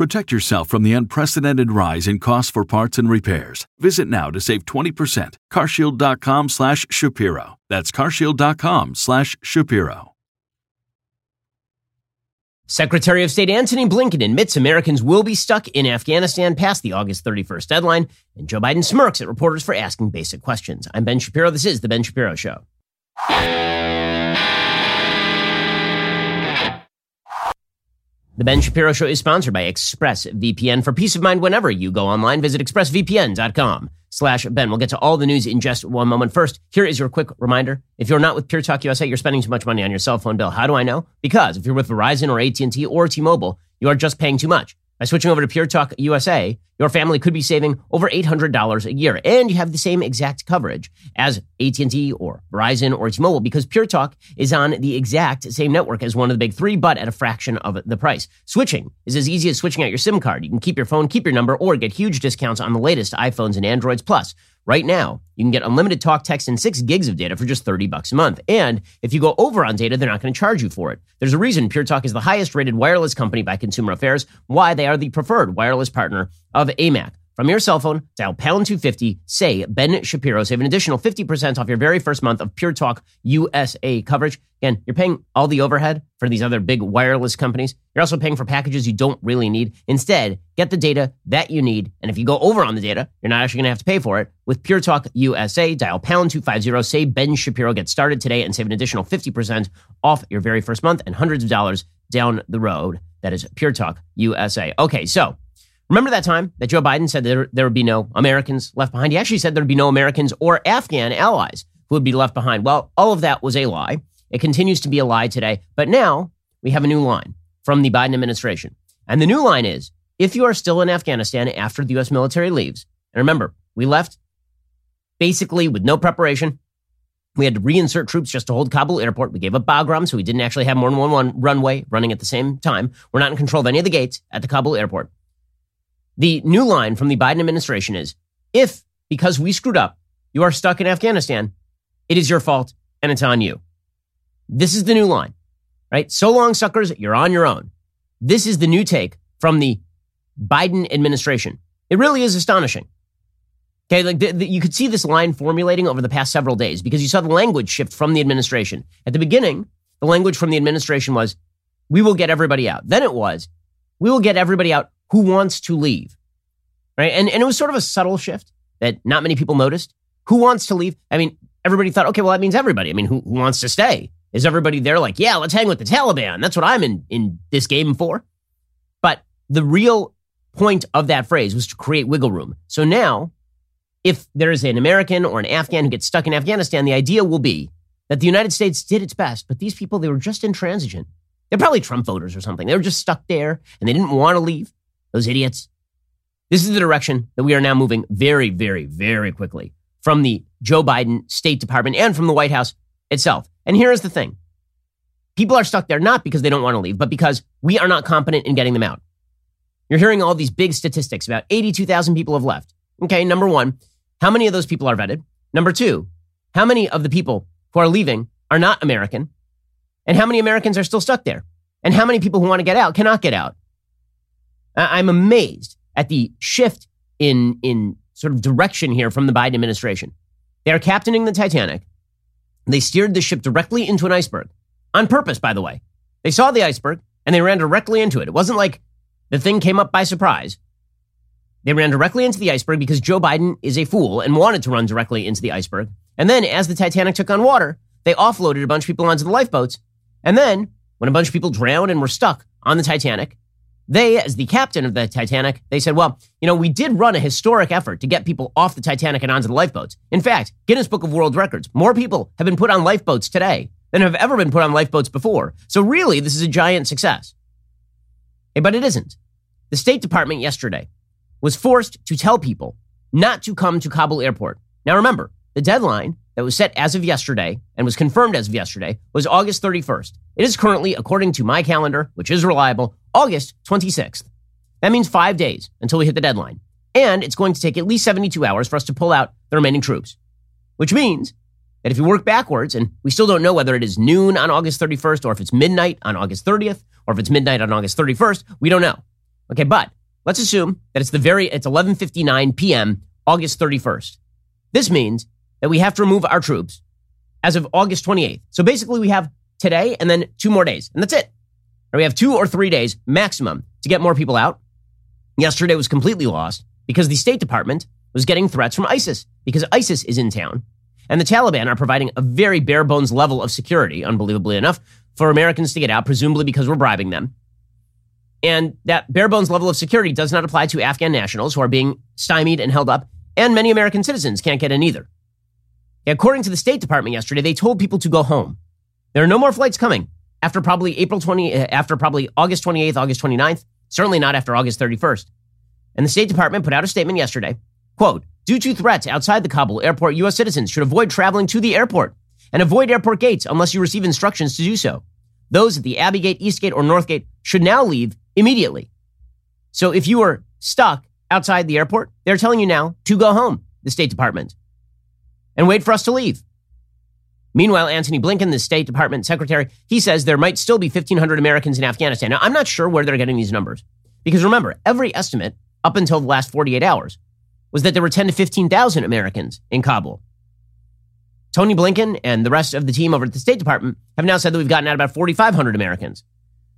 Protect yourself from the unprecedented rise in costs for parts and repairs. Visit now to save 20%. carshield.com slash Shapiro. That's carshield.com slash Shapiro. Secretary of State Antony Blinken admits Americans will be stuck in Afghanistan past the August 31st deadline, and Joe Biden smirks at reporters for asking basic questions. I'm Ben Shapiro. This is The Ben Shapiro Show. The Ben Shapiro Show is sponsored by ExpressVPN. For peace of mind whenever you go online, visit expressvpn.com slash Ben. We'll get to all the news in just one moment. First, here is your quick reminder. If you're not with Pure Talk USA, you're spending too much money on your cell phone bill. How do I know? Because if you're with Verizon or AT&T or T-Mobile, you are just paying too much. By switching over to Pure Talk USA, your family could be saving over $800 a year, and you have the same exact coverage as AT&T or Verizon or T-Mobile because Pure Talk is on the exact same network as one of the big three, but at a fraction of the price. Switching is as easy as switching out your SIM card. You can keep your phone, keep your number, or get huge discounts on the latest iPhones and Androids. Plus, Right now, you can get unlimited talk, text, and six gigs of data for just 30 bucks a month. And if you go over on data, they're not going to charge you for it. There's a reason Pure Talk is the highest rated wireless company by Consumer Affairs, why they are the preferred wireless partner of AMAC. From your cell phone, dial pound 250, say Ben Shapiro, save an additional 50% off your very first month of Pure Talk USA coverage. Again, you're paying all the overhead for these other big wireless companies. You're also paying for packages you don't really need. Instead, get the data that you need. And if you go over on the data, you're not actually going to have to pay for it. With Pure Talk USA, dial pound 250, say Ben Shapiro, get started today and save an additional 50% off your very first month and hundreds of dollars down the road. That is Pure Talk USA. Okay, so Remember that time that Joe Biden said there, there would be no Americans left behind? He actually said there would be no Americans or Afghan allies who would be left behind. Well, all of that was a lie. It continues to be a lie today. But now we have a new line from the Biden administration. And the new line is if you are still in Afghanistan after the U.S. military leaves, and remember, we left basically with no preparation. We had to reinsert troops just to hold Kabul airport. We gave up Bagram, so we didn't actually have more than one, one runway running at the same time. We're not in control of any of the gates at the Kabul airport. The new line from the Biden administration is if, because we screwed up, you are stuck in Afghanistan, it is your fault and it's on you. This is the new line, right? So long, suckers, you're on your own. This is the new take from the Biden administration. It really is astonishing. Okay, like the, the, you could see this line formulating over the past several days because you saw the language shift from the administration. At the beginning, the language from the administration was, we will get everybody out. Then it was, we will get everybody out who wants to leave, right? And, and it was sort of a subtle shift that not many people noticed. Who wants to leave? I mean, everybody thought, okay, well, that means everybody. I mean, who, who wants to stay? Is everybody there like, yeah, let's hang with the Taliban? That's what I'm in, in this game for. But the real point of that phrase was to create wiggle room. So now, if there is an American or an Afghan who gets stuck in Afghanistan, the idea will be that the United States did its best, but these people, they were just intransigent. They're probably Trump voters or something. They were just stuck there and they didn't want to leave. Those idiots. This is the direction that we are now moving very, very, very quickly from the Joe Biden State Department and from the White House itself. And here is the thing people are stuck there not because they don't want to leave, but because we are not competent in getting them out. You're hearing all these big statistics about 82,000 people have left. Okay, number one, how many of those people are vetted? Number two, how many of the people who are leaving are not American? And how many Americans are still stuck there? And how many people who want to get out cannot get out? I'm amazed at the shift in, in sort of direction here from the Biden administration. They are captaining the Titanic. They steered the ship directly into an iceberg on purpose, by the way. They saw the iceberg and they ran directly into it. It wasn't like the thing came up by surprise. They ran directly into the iceberg because Joe Biden is a fool and wanted to run directly into the iceberg. And then, as the Titanic took on water, they offloaded a bunch of people onto the lifeboats And then, when a bunch of people drowned and were stuck on the Titanic, they, as the captain of the Titanic, they said, well, you know, we did run a historic effort to get people off the Titanic and onto the lifeboats. In fact, Guinness Book of World Records, more people have been put on lifeboats today than have ever been put on lifeboats before. So really, this is a giant success. Hey, but it isn't. The State Department yesterday was forced to tell people not to come to Kabul airport. Now remember, the deadline that was set as of yesterday and was confirmed as of yesterday was August 31st. It is currently, according to my calendar, which is reliable, August 26th. That means five days until we hit the deadline. And it's going to take at least 72 hours for us to pull out the remaining troops, which means that if you work backwards, and we still don't know whether it is noon on August 31st or if it's midnight on August 30th or if it's midnight on August 31st, we don't know. Okay, but let's assume that it's the very it's 11:59 p.m. August 31st. This means that we have to remove our troops as of August 28th. So basically we have today and then two more days, and that's it. Or we have two or three days maximum to get more people out. Yesterday was completely lost because the State Department was getting threats from ISIS because ISIS is in town. And the Taliban are providing a very bare bones level of security, unbelievably enough, for Americans to get out, presumably because we're bribing them. And that bare bones level of security does not apply to Afghan nationals who are being stymied and held up, and many American citizens can't get in either. According to the State Department yesterday, they told people to go home. There are no more flights coming after probably April 20, uh, after probably August 28th, August 29th, certainly not after August 31st. And the State Department put out a statement yesterday, quote, due to threats outside the Kabul airport, U.S. citizens should avoid traveling to the airport and avoid airport gates unless you receive instructions to do so. Those at the Abbey Gate, East Gate, or North Gate should now leave immediately. So if you are stuck outside the airport, they're telling you now to go home, the State Department, and wait for us to leave. Meanwhile, Antony Blinken, the State Department secretary, he says there might still be 1,500 Americans in Afghanistan. Now, I'm not sure where they're getting these numbers. Because remember, every estimate up until the last 48 hours was that there were 10 to 15,000 Americans in Kabul. Tony Blinken and the rest of the team over at the State Department have now said that we've gotten out about 4,500 Americans.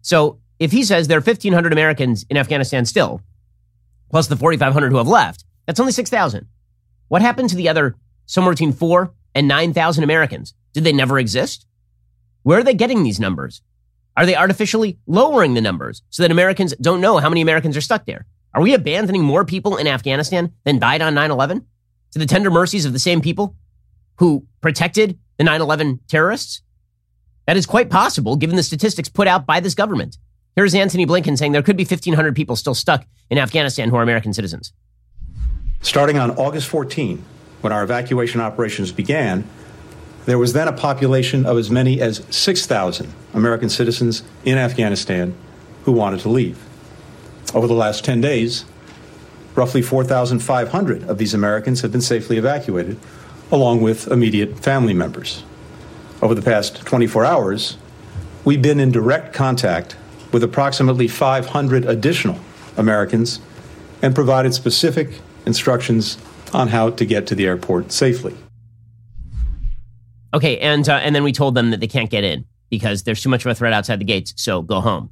So if he says there are 1,500 Americans in Afghanistan still, plus the 4,500 who have left, that's only 6,000. What happened to the other somewhere between four and 9,000 Americans? Did they never exist? Where are they getting these numbers? Are they artificially lowering the numbers so that Americans don't know how many Americans are stuck there? Are we abandoning more people in Afghanistan than died on 9 11? To the tender mercies of the same people who protected the 9 11 terrorists? That is quite possible given the statistics put out by this government. Here's Antony Blinken saying there could be 1,500 people still stuck in Afghanistan who are American citizens. Starting on August 14, when our evacuation operations began, there was then a population of as many as 6,000 American citizens in Afghanistan who wanted to leave. Over the last 10 days, roughly 4,500 of these Americans have been safely evacuated, along with immediate family members. Over the past 24 hours, we've been in direct contact with approximately 500 additional Americans and provided specific instructions on how to get to the airport safely. Okay, and uh, and then we told them that they can't get in because there's too much of a threat outside the gates. So go home.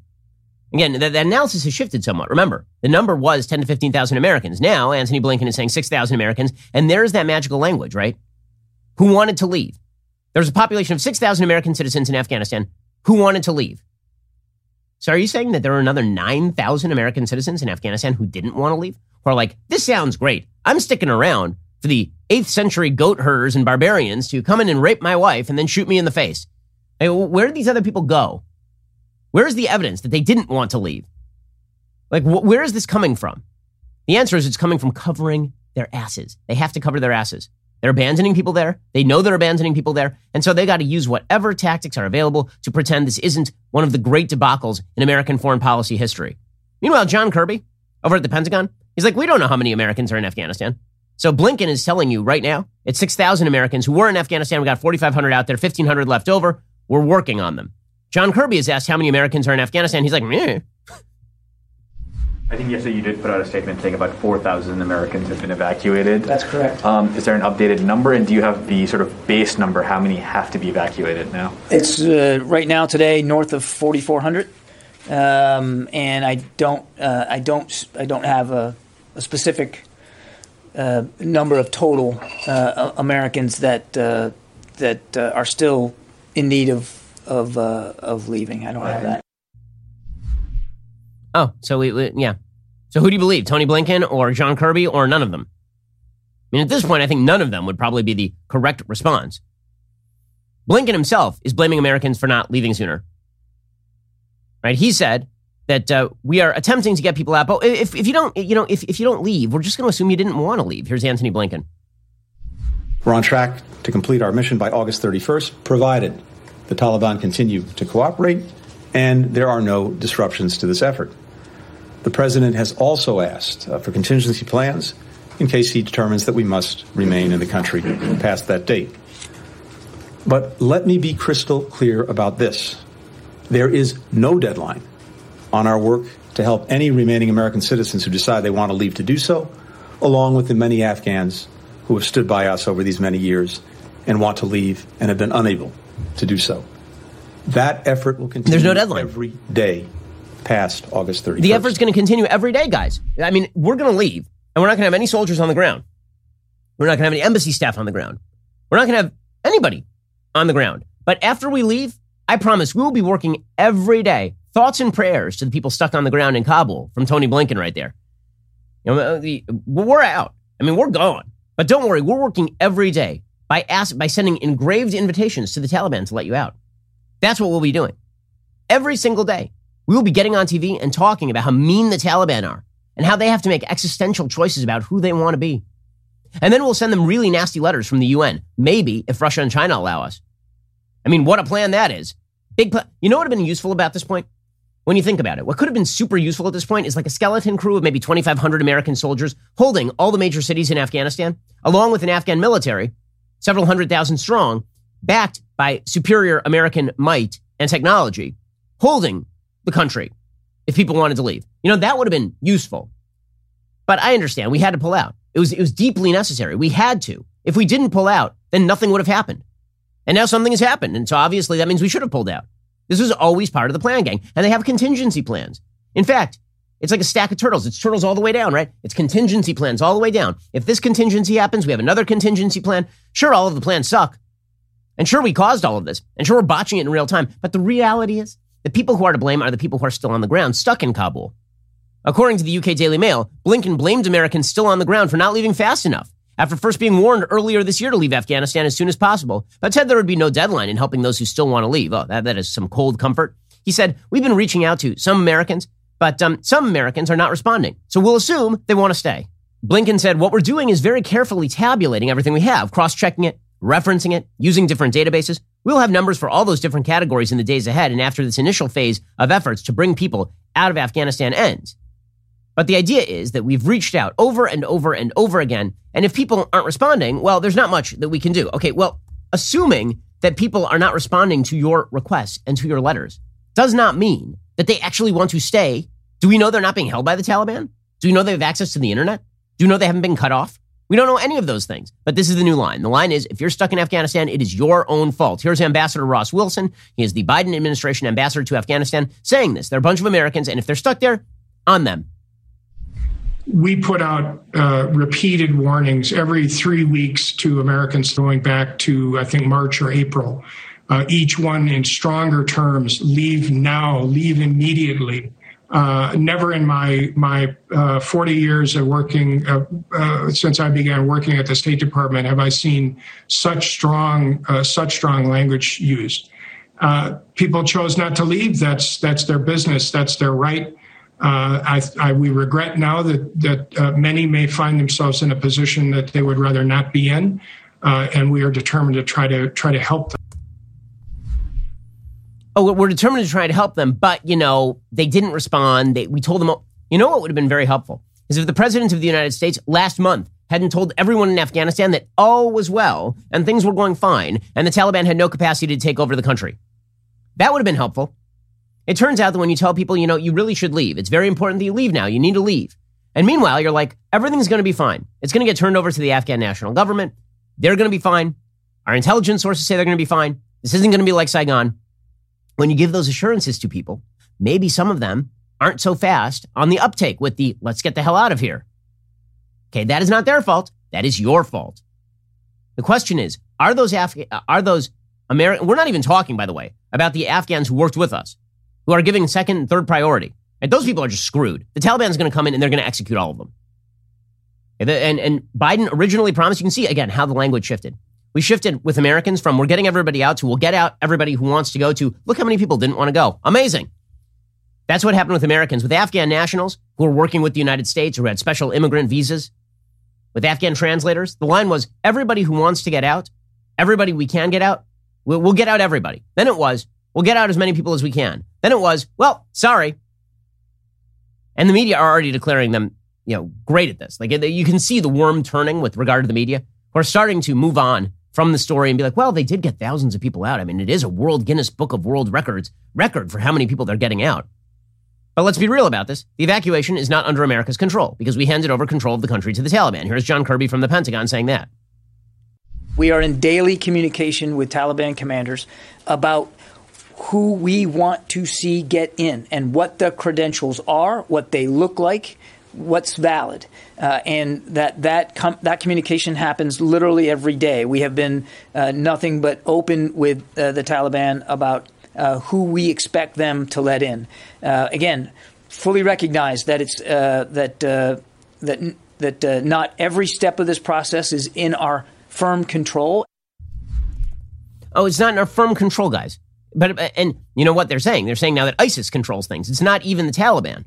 Again, the, the analysis has shifted somewhat. Remember, the number was 10 to 15,000 Americans. Now, Antony Blinken is saying 6,000 Americans, and there's that magical language, right? Who wanted to leave? There's a population of 6,000 American citizens in Afghanistan who wanted to leave. So are you saying that there are another 9,000 American citizens in Afghanistan who didn't want to leave? Who are like, this sounds great. I'm sticking around for the 8th century goat herders and barbarians to come in and rape my wife and then shoot me in the face. Hey, where did these other people go? Where is the evidence that they didn't want to leave? Like, wh- where is this coming from? The answer is it's coming from covering their asses. They have to cover their asses. They're abandoning people there. They know they're abandoning people there. And so they got to use whatever tactics are available to pretend this isn't one of the great debacles in American foreign policy history. Meanwhile, John Kirby over at the Pentagon, he's like, we don't know how many Americans are in Afghanistan. So Blinken is telling you right now, it's 6,000 Americans who were in Afghanistan. We got 4,500 out there, 1,500 left over. We're working on them. John Kirby is asked how many Americans are in Afghanistan. He's like, Meh. I think yesterday you did put out a statement saying about 4,000 Americans have been evacuated. That's correct. Um, is there an updated number, and do you have the sort of base number? How many have to be evacuated now? It's uh, right now today north of 4,400, um, and I don't, uh, I don't, I don't have a, a specific uh, number of total uh, Americans that uh, that uh, are still in need of of uh, of leaving. I don't have that. Oh, so we, we yeah. So who do you believe, Tony Blinken or John Kirby or none of them? I mean, at this point, I think none of them would probably be the correct response. Blinken himself is blaming Americans for not leaving sooner. Right? He said that uh, we are attempting to get people out, but if, if you don't, you know, if, if you don't leave, we're just going to assume you didn't want to leave. Here's Antony Blinken. We're on track to complete our mission by August 31st, provided the Taliban continue to cooperate and there are no disruptions to this effort. The president has also asked uh, for contingency plans in case he determines that we must remain in the country past that date. But let me be crystal clear about this. There is no deadline on our work to help any remaining American citizens who decide they want to leave to do so, along with the many Afghans who have stood by us over these many years and want to leave and have been unable to do so. That effort will continue There's no deadline. every day past August 31st. The effort's going to continue every day, guys. I mean, we're going to leave, and we're not going to have any soldiers on the ground. We're not going to have any embassy staff on the ground. We're not going to have anybody on the ground. But after we leave, I promise we will be working every day. Thoughts and prayers to the people stuck on the ground in Kabul from Tony Blinken right there. You know, uh, the, we're out. I mean, we're gone. But don't worry, we're working every day by ask, by sending engraved invitations to the Taliban to let you out. That's what we'll be doing. Every single day, we will be getting on TV and talking about how mean the Taliban are and how they have to make existential choices about who they want to be. And then we'll send them really nasty letters from the UN, maybe if Russia and China allow us. I mean, what a plan that is. Big plan. You know what would have been useful about this point? When you think about it, what could have been super useful at this point is like a skeleton crew of maybe 2,500 American soldiers holding all the major cities in Afghanistan, along with an Afghan military, several hundred thousand strong, backed by superior American might and technology, holding the country if people wanted to leave. You know, that would have been useful. But I understand we had to pull out. It was, it was deeply necessary. We had to. If we didn't pull out, then nothing would have happened. And now something has happened. And so obviously that means we should have pulled out. This was always part of the plan, gang. And they have contingency plans. In fact, it's like a stack of turtles. It's turtles all the way down, right? It's contingency plans all the way down. If this contingency happens, we have another contingency plan. Sure, all of the plans suck. And sure, we caused all of this. And sure, we're botching it in real time. But the reality is, the people who are to blame are the people who are still on the ground, stuck in Kabul. According to the UK Daily Mail, Blinken blamed Americans still on the ground for not leaving fast enough, after first being warned earlier this year to leave Afghanistan as soon as possible, but said there would be no deadline in helping those who still want to leave. Oh, that, that is some cold comfort. He said, We've been reaching out to some Americans, but um, some Americans are not responding, so we'll assume they want to stay. Blinken said, What we're doing is very carefully tabulating everything we have, cross checking it, referencing it, using different databases. We'll have numbers for all those different categories in the days ahead and after this initial phase of efforts to bring people out of Afghanistan ends. But the idea is that we've reached out over and over and over again. And if people aren't responding, well, there's not much that we can do. Okay, well, assuming that people are not responding to your requests and to your letters does not mean that they actually want to stay. Do we know they're not being held by the Taliban? Do we know they have access to the internet? Do we know they haven't been cut off? We don't know any of those things. But this is the new line. The line is if you're stuck in Afghanistan, it is your own fault. Here's Ambassador Ross Wilson. He is the Biden administration ambassador to Afghanistan saying this. They're a bunch of Americans, and if they're stuck there, on them. We put out uh, repeated warnings every three weeks to Americans going back to, I think, March or April. Uh, each one in stronger terms leave now, leave immediately. Uh, never in my my uh, 40 years of working uh, uh, since I began working at the State Department have I seen such strong such strong language used. people chose not to leave. That's that's their business. That's their right. Uh, I, I, we regret now that that uh, many may find themselves in a position that they would rather not be in, uh, and we are determined to try to try to help them oh, we're determined to try to help them, but you know, they didn't respond. They, we told them, you know, what would have been very helpful is if the president of the United States last month hadn't told everyone in Afghanistan that all was well and things were going fine and the Taliban had no capacity to take over the country. That would have been helpful. It turns out that when you tell people, you know, you really should leave, it's very important that you leave now. You need to leave. And meanwhile, you're like, everything's going to be fine. It's going to get turned over to the Afghan national government. They're going to be fine. Our intelligence sources say they're going to be fine. This isn't going to be like Saigon when you give those assurances to people, maybe some of them aren't so fast on the uptake with the let's get the hell out of here. Okay, that is not their fault. That is your fault. The question is, are those Af- are those American, we're not even talking, by the way, about the Afghans who worked with us, who are giving second and third priority. And those people are just screwed. The Taliban is going to come in and they're going to execute all of them. And, and Biden originally promised, you can see again how the language shifted. We shifted with Americans from we're getting everybody out to we'll get out everybody who wants to go to look how many people didn't want to go. Amazing. That's what happened with Americans. With Afghan nationals who were working with the United States who had special immigrant visas, with Afghan translators, the line was everybody who wants to get out, everybody we can get out, we'll, we'll get out everybody. Then it was, we'll get out as many people as we can. Then it was, well, sorry. And the media are already declaring them, you know, great at this. Like you can see the worm turning with regard to the media. We're starting to move on from the story and be like, well, they did get thousands of people out. I mean, it is a World Guinness Book of World Records record for how many people they're getting out. But let's be real about this. The evacuation is not under America's control because we handed over control of the country to the Taliban. Here's John Kirby from the Pentagon saying that. We are in daily communication with Taliban commanders about who we want to see get in and what the credentials are, what they look like, what's valid, uh, and that that com- that communication happens literally every day. We have been uh, nothing but open with uh, the Taliban about uh, who we expect them to let in. Uh, again, fully recognize that it's uh, that that that not every step of this process is in our firm control. Oh, it's not in our firm control, guys. But uh, and you know what they're saying? They're saying now that ISIS controls things. It's not even the Taliban.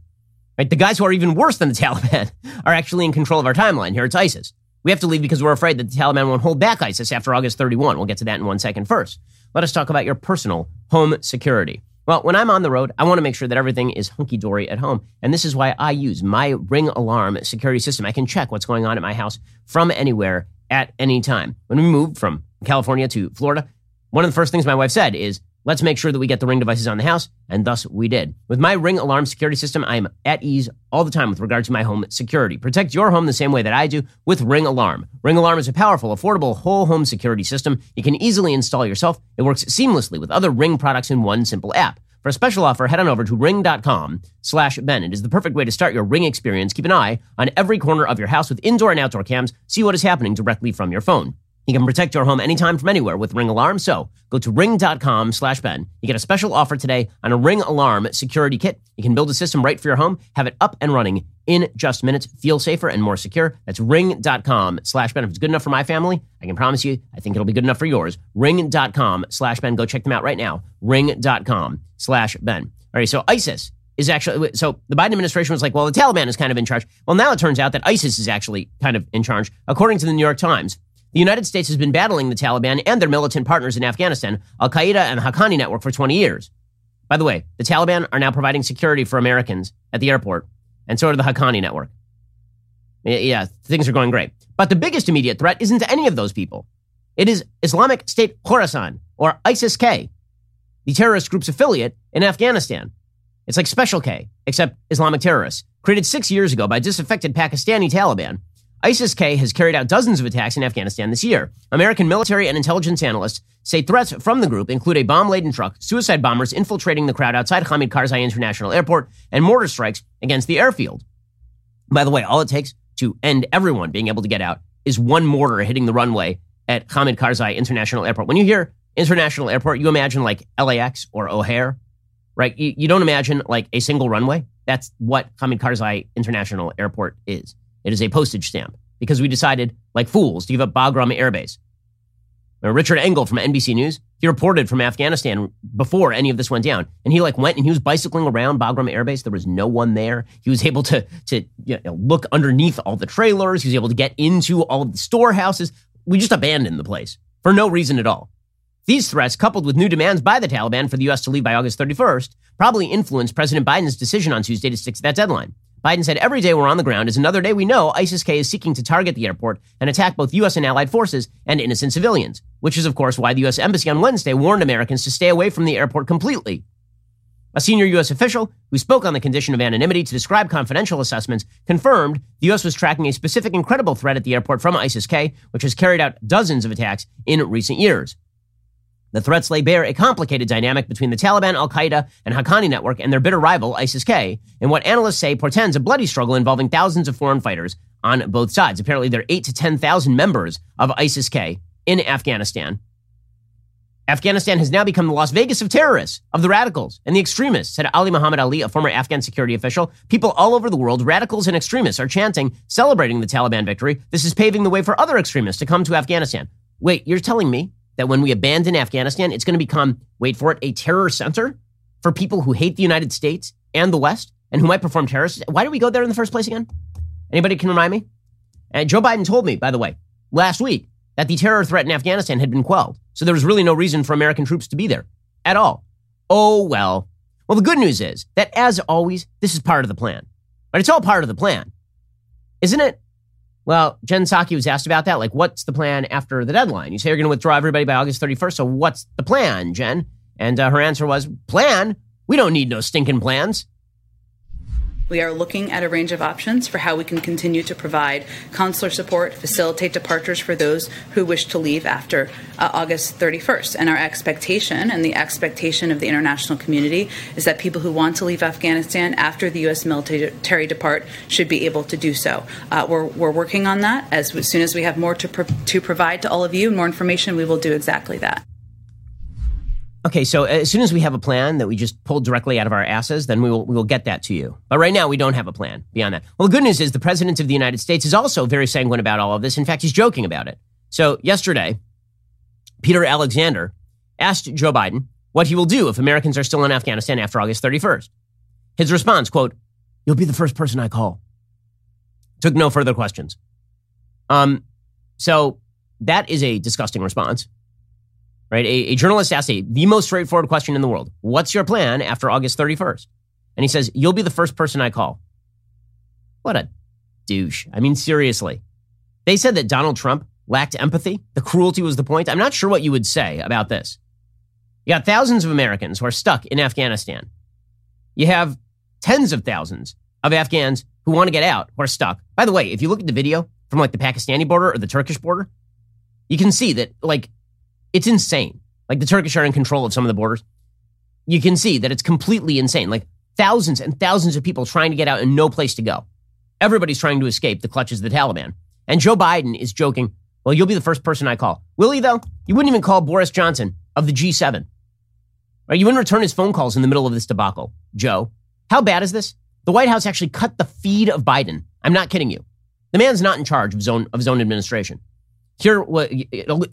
Right? The guys who are even worse than the Taliban are actually in control of our timeline. Here it's ISIS. We have to leave because we're afraid that the Taliban won't hold back ISIS after August 31. We'll get to that in one second. First, let us talk about your personal home security. Well, when I'm on the road, I want to make sure that everything is hunky dory at home. And this is why I use my Ring Alarm security system. I can check what's going on at my house from anywhere at any time. When we moved from California to Florida, one of the first things my wife said is, Let's make sure that we get the ring devices on the house, and thus we did. With my ring alarm security system, I am at ease all the time with regard to my home security. Protect your home the same way that I do with Ring Alarm. Ring Alarm is a powerful, affordable whole home security system you can easily install yourself. It works seamlessly with other Ring products in one simple app. For a special offer, head on over to ring.com slash Ben. It is the perfect way to start your ring experience. Keep an eye on every corner of your house with indoor and outdoor cams. See what is happening directly from your phone. You can protect your home anytime from anywhere with Ring Alarm. So go to ring.com slash Ben. You get a special offer today on a Ring Alarm security kit. You can build a system right for your home, have it up and running in just minutes, feel safer and more secure. That's ring.com slash Ben. If it's good enough for my family, I can promise you, I think it'll be good enough for yours. Ring.com slash Ben. Go check them out right now. Ring.com slash Ben. All right, so ISIS is actually so the Biden administration was like, well, the Taliban is kind of in charge. Well, now it turns out that ISIS is actually kind of in charge, according to the New York Times. The United States has been battling the Taliban and their militant partners in Afghanistan, Al Qaeda and the Haqqani network for 20 years. By the way, the Taliban are now providing security for Americans at the airport, and so are the Haqqani network. Yeah, things are going great. But the biggest immediate threat isn't to any of those people. It is Islamic State Khorasan, or ISIS K, the terrorist group's affiliate in Afghanistan. It's like Special K, except Islamic terrorists. Created six years ago by disaffected Pakistani Taliban, ISIS K has carried out dozens of attacks in Afghanistan this year. American military and intelligence analysts say threats from the group include a bomb laden truck, suicide bombers infiltrating the crowd outside Hamid Karzai International Airport, and mortar strikes against the airfield. By the way, all it takes to end everyone being able to get out is one mortar hitting the runway at Hamid Karzai International Airport. When you hear International Airport, you imagine like LAX or O'Hare, right? You, you don't imagine like a single runway. That's what Hamid Karzai International Airport is. It is a postage stamp because we decided, like fools, to give up Bagram Air Base. Now, Richard Engel from NBC News, he reported from Afghanistan before any of this went down. And he like went and he was bicycling around Bagram Air Base. There was no one there. He was able to, to you know, look underneath all the trailers. He was able to get into all the storehouses. We just abandoned the place for no reason at all. These threats, coupled with new demands by the Taliban for the U.S. to leave by August 31st, probably influenced President Biden's decision on Tuesday to stick to that deadline. Biden said every day we're on the ground is another day we know ISIS K is seeking to target the airport and attack both U.S. and allied forces and innocent civilians, which is, of course, why the U.S. Embassy on Wednesday warned Americans to stay away from the airport completely. A senior U.S. official who spoke on the condition of anonymity to describe confidential assessments confirmed the U.S. was tracking a specific incredible threat at the airport from ISIS K, which has carried out dozens of attacks in recent years. The threats lay bare a complicated dynamic between the Taliban, Al Qaeda, and Haqqani network and their bitter rival, ISIS K, in what analysts say portends a bloody struggle involving thousands of foreign fighters on both sides. Apparently, there are 8 to 10,000 members of ISIS K in Afghanistan. Afghanistan has now become the Las Vegas of terrorists, of the radicals and the extremists, said Ali Muhammad Ali, a former Afghan security official. People all over the world, radicals and extremists, are chanting, celebrating the Taliban victory. This is paving the way for other extremists to come to Afghanistan. Wait, you're telling me that when we abandon Afghanistan, it's going to become, wait for it, a terror center for people who hate the United States and the West and who might perform terrorists? Why did we go there in the first place again? Anybody can remind me? And Joe Biden told me, by the way, last week that the terror threat in Afghanistan had been quelled. So there was really no reason for American troops to be there at all. Oh, well. Well, the good news is that, as always, this is part of the plan. But it's all part of the plan, isn't it? Well, Jen Psaki was asked about that. Like, what's the plan after the deadline? You say you're going to withdraw everybody by August 31st. So what's the plan, Jen? And uh, her answer was, plan? We don't need no stinking plans. We are looking at a range of options for how we can continue to provide consular support, facilitate departures for those who wish to leave after uh, August 31st. And our expectation and the expectation of the international community is that people who want to leave Afghanistan after the U.S. military depart should be able to do so. Uh, we're, we're working on that. As, as soon as we have more to, pro- to provide to all of you, more information, we will do exactly that. Okay, so as soon as we have a plan that we just pulled directly out of our asses, then we will, we will get that to you. But right now, we don't have a plan beyond that. Well, the good news is the President of the United States is also very sanguine about all of this. In fact, he's joking about it. So yesterday, Peter Alexander asked Joe Biden what he will do if Americans are still in Afghanistan after August 31st. His response, quote, you'll be the first person I call. Took no further questions. Um, so that is a disgusting response right? A, a journalist asks a, the most straightforward question in the world What's your plan after August 31st? And he says, You'll be the first person I call. What a douche. I mean, seriously. They said that Donald Trump lacked empathy. The cruelty was the point. I'm not sure what you would say about this. You got thousands of Americans who are stuck in Afghanistan. You have tens of thousands of Afghans who want to get out who are stuck. By the way, if you look at the video from like the Pakistani border or the Turkish border, you can see that like it's insane. Like the Turkish are in control of some of the borders. You can see that it's completely insane. Like thousands and thousands of people trying to get out and no place to go. Everybody's trying to escape the clutches of the Taliban. And Joe Biden is joking, well, you'll be the first person I call. Will he, though? You wouldn't even call Boris Johnson of the G7. Right? You wouldn't return his phone calls in the middle of this debacle, Joe. How bad is this? The White House actually cut the feed of Biden. I'm not kidding you. The man's not in charge of his own, of his own administration. Hear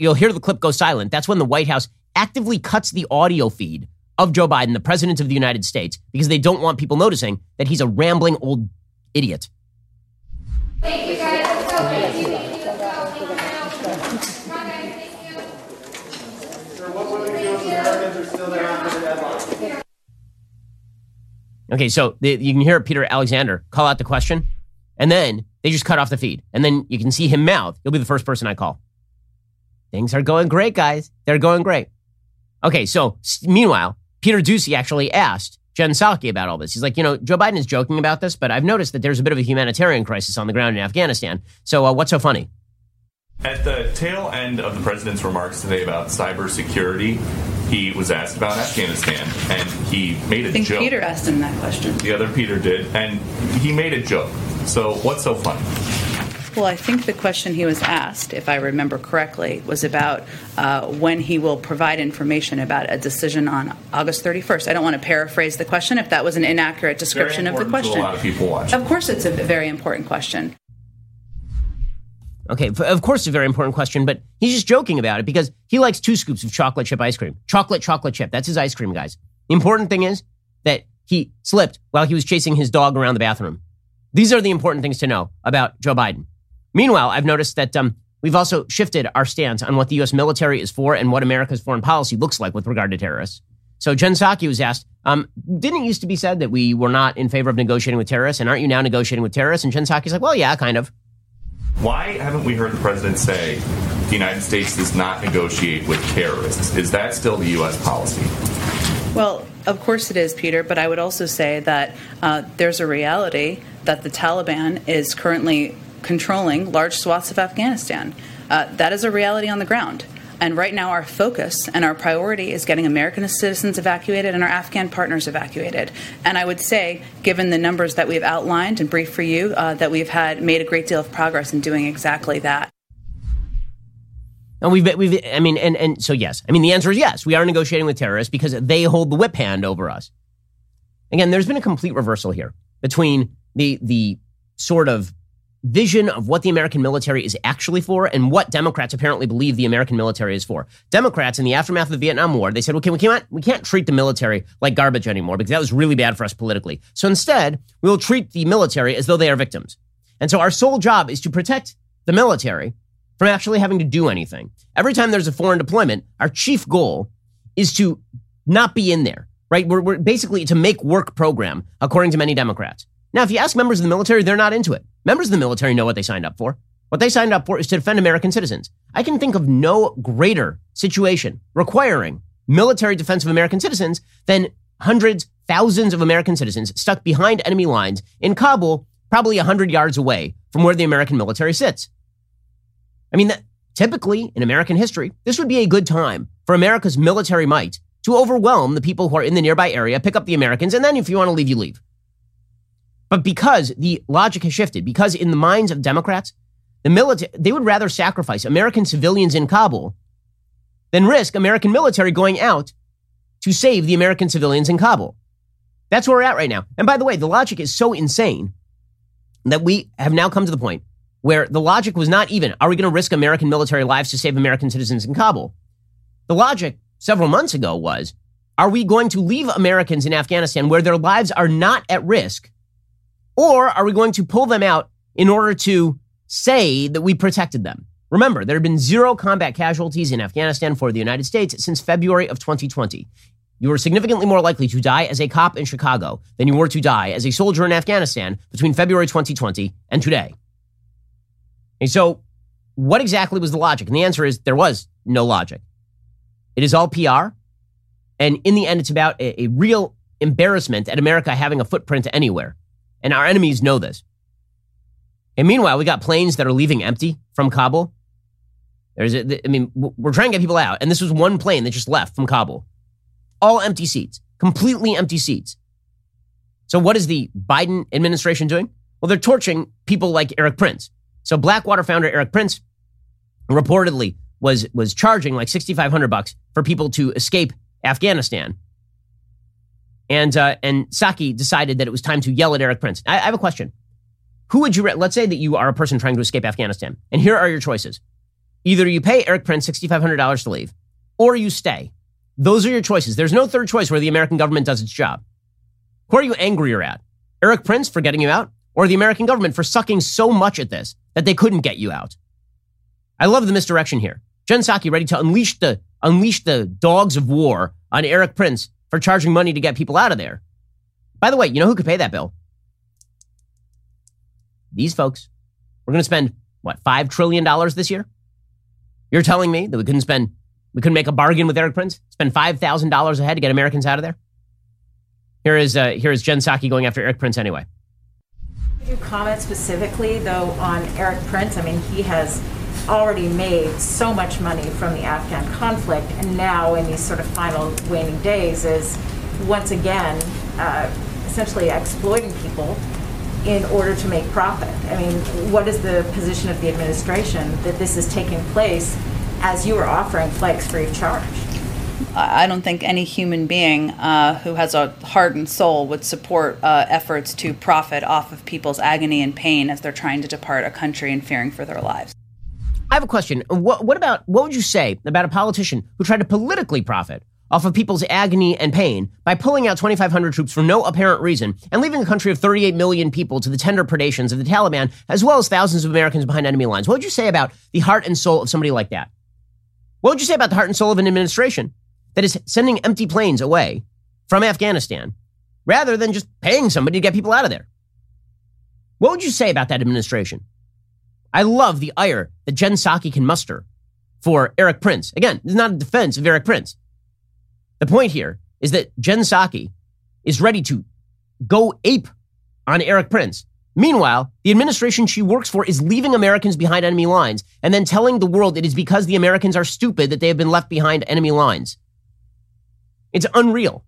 you'll hear the clip go silent. That's when the White House actively cuts the audio feed of Joe Biden, the president of the United States, because they don't want people noticing that he's a rambling old idiot. Thank you, guys. Thank you. Okay, so the, you can hear Peter Alexander call out the question, and then they just cut off the feed. And then you can see him mouth. You'll be the first person I call. Things are going great, guys. They're going great. Okay, so meanwhile, Peter Doocy actually asked Jen Psaki about all this. He's like, you know, Joe Biden is joking about this, but I've noticed that there's a bit of a humanitarian crisis on the ground in Afghanistan. So uh, what's so funny? At the tail end of the president's remarks today about cybersecurity, he was asked about Afghanistan, and he made a I think joke. Peter asked him that question. The other Peter did, and he made a joke. So, what's so funny? Well, I think the question he was asked, if I remember correctly, was about uh, when he will provide information about a decision on August 31st. I don't want to paraphrase the question if that was an inaccurate description of the question. a lot of people watching. Of course, it's a very important question. Okay, of course, it's a very important question, but he's just joking about it because he likes two scoops of chocolate chip ice cream. Chocolate, chocolate chip. That's his ice cream, guys. The important thing is that he slipped while he was chasing his dog around the bathroom. These are the important things to know about Joe Biden. Meanwhile, I've noticed that um, we've also shifted our stance on what the U.S. military is for and what America's foreign policy looks like with regard to terrorists. So Jen Psaki was asked, um, didn't it used to be said that we were not in favor of negotiating with terrorists, and aren't you now negotiating with terrorists? And Jen Psaki's like, well, yeah, kind of. Why haven't we heard the president say the United States does not negotiate with terrorists? Is that still the U.S. policy? Well, of course it is, Peter, but I would also say that uh, there's a reality that the Taliban is currently controlling large swaths of Afghanistan. Uh, that is a reality on the ground. And right now, our focus and our priority is getting American citizens evacuated and our Afghan partners evacuated. And I would say, given the numbers that we've outlined and briefed for you, uh, that we've had made a great deal of progress in doing exactly that. And we've, we've, I mean, and, and so yes. I mean, the answer is yes. We are negotiating with terrorists because they hold the whip hand over us. Again, there's been a complete reversal here between the, the sort of vision of what the American military is actually for and what Democrats apparently believe the American military is for. Democrats in the aftermath of the Vietnam War, they said, okay, we can't, we can't treat the military like garbage anymore because that was really bad for us politically. So instead, we will treat the military as though they are victims. And so our sole job is to protect the military from actually having to do anything. Every time there's a foreign deployment, our chief goal is to not be in there, right? We're, we're basically a make work program, according to many Democrats. Now, if you ask members of the military, they're not into it. Members of the military know what they signed up for. What they signed up for is to defend American citizens. I can think of no greater situation requiring military defense of American citizens than hundreds, thousands of American citizens stuck behind enemy lines in Kabul, probably 100 yards away from where the American military sits. I mean, that, typically in American history, this would be a good time for America's military might to overwhelm the people who are in the nearby area, pick up the Americans, and then if you want to leave, you leave. But because the logic has shifted, because in the minds of Democrats, the military, they would rather sacrifice American civilians in Kabul than risk American military going out to save the American civilians in Kabul. That's where we're at right now. And by the way, the logic is so insane that we have now come to the point where the logic was not even, are we going to risk American military lives to save American citizens in Kabul? The logic several months ago was, are we going to leave Americans in Afghanistan where their lives are not at risk or are we going to pull them out in order to say that we protected them? Remember, there have been zero combat casualties in Afghanistan for the United States since February of 2020. You were significantly more likely to die as a cop in Chicago than you were to die as a soldier in Afghanistan between February 2020 and today. And so, what exactly was the logic? And the answer is there was no logic. It is all PR. And in the end, it's about a, a real embarrassment at America having a footprint anywhere. And our enemies know this. And meanwhile, we got planes that are leaving empty from Kabul. There's, a, I mean, we're trying to get people out, and this was one plane that just left from Kabul. All empty seats, completely empty seats. So, what is the Biden administration doing? Well, they're torching people like Erik Prince. So, Blackwater founder Erik Prince reportedly was was charging like 6,500 bucks for people to escape Afghanistan and uh, and Psaki decided that it was time to yell at Erik Prince. I, I have a question. Who would you? Re- Let's say that you are a person trying to escape Afghanistan, and here are your choices: either you pay Erik Prince sixty five hundred dollars to leave, or you stay. Those are your choices. There's no third choice where the American government does its job. Who are you angrier at? Erik Prince for getting you out, or the American government for sucking so much at this that they couldn't get you out? I love the misdirection here. Jen Psaki ready to unleash the unleash the dogs of war on Eric Prince for charging money to get people out of there. By the way, you know who could pay that bill? These folks. We're going to spend, what, $5 trillion this year? You're telling me that we couldn't spend, we couldn't make a bargain with Erik Prince? Spend $5,000 a head to get Americans out of there? Here is, uh, here is Jen Psaki going after Erik Prince anyway. Could you comment specifically, though, on Eric Prince? I mean, he has already made so much money from the Afghan conflict, and now in these sort of final waning days is once again uh, essentially exploiting people in order to make profit. I mean, what is the position of the administration that this is taking place as you are offering flights free of charge? I don't think any human being uh, who has a heart and soul would support uh, efforts to profit off of people's agony and pain as they're trying to depart a country and fearing for their lives. I have a question. What, what about, what would you say about a politician who tried to politically profit off of people's agony and pain by pulling out 2,500 troops for no apparent reason and leaving a country of 38 million people to the tender predations of the Taliban, as well as thousands of Americans behind enemy lines? What would you say about the heart and soul of somebody like that? What would you say about the heart and soul of an administration that is sending empty planes away from Afghanistan rather than just paying somebody to get people out of there? What would you say about that administration? I love the ire that Jen Psaki can muster for Erik Prince. Again, this is not a defense of Erik Prince. The point here is that Jen Psaki is ready to go ape on Erik Prince. Meanwhile, the administration she works for is leaving Americans behind enemy lines and then telling the world it is because the Americans are stupid that they have been left behind enemy lines. It's unreal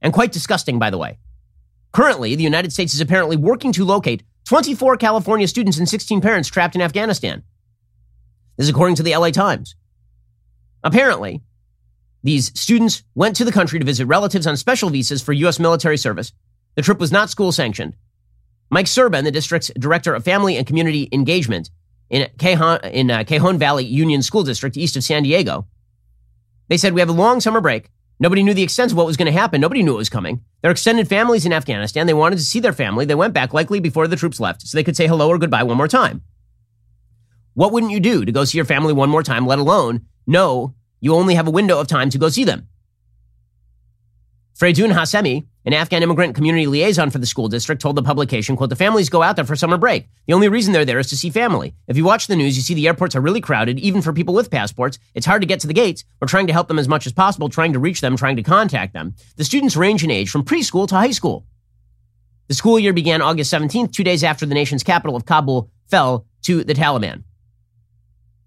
and quite disgusting, by the way. Currently, the United States is apparently working to locate 24 California students and 16 parents trapped in Afghanistan. This is according to the LA Times. Apparently, these students went to the country to visit relatives on special visas for U.S. military service. The trip was not school sanctioned. Mike Serban, the district's director of family and community engagement in Cajon, in uh, Cajon Valley Union School District east of San Diego, they said we have a long summer break. Nobody knew the extent of what was going to happen. Nobody knew it was coming. Their extended families in Afghanistan, they wanted to see their family. They went back likely before the troops left so they could say hello or goodbye one more time. What wouldn't you do to go see your family one more time, let alone know you only have a window of time to go see them? Freydun Hassemi, an Afghan immigrant community liaison for the school district, told the publication, quote, the families go out there for summer break. The only reason they're there is to see family. If you watch the news, you see the airports are really crowded, even for people with passports. It's hard to get to the gates. We're trying to help them as much as possible, trying to reach them, trying to contact them. The students range in age from preschool to high school. The school year began August 17th, two days after the nation's capital of Kabul fell to the Taliban.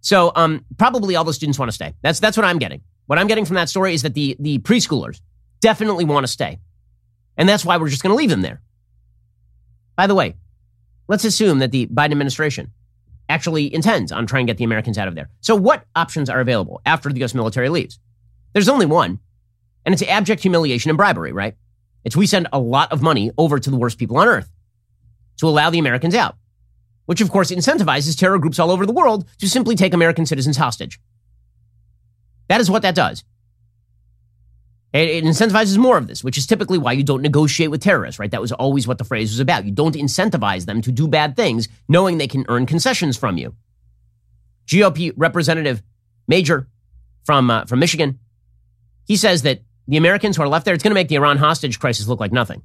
So, um, probably all the students want to stay. That's, that's what I'm getting. What I'm getting from that story is that the, the preschoolers, definitely want to stay. And that's why we're just going to leave them there. By the way, let's assume that the Biden administration actually intends on trying to get the Americans out of there. So, what options are available after the US military leaves? There's only one, and it's abject humiliation and bribery, right? It's we send a lot of money over to the worst people on earth to allow the Americans out, which of course incentivizes terror groups all over the world to simply take American citizens hostage. That is what that does. It incentivizes more of this, which is typically why you don't negotiate with terrorists, right? That was always what the phrase was about. You don't incentivize them to do bad things, knowing they can earn concessions from you. GOP Representative Major from, uh, from Michigan, he says that the Americans who are left there, it's going to make the Iran hostage crisis look like nothing.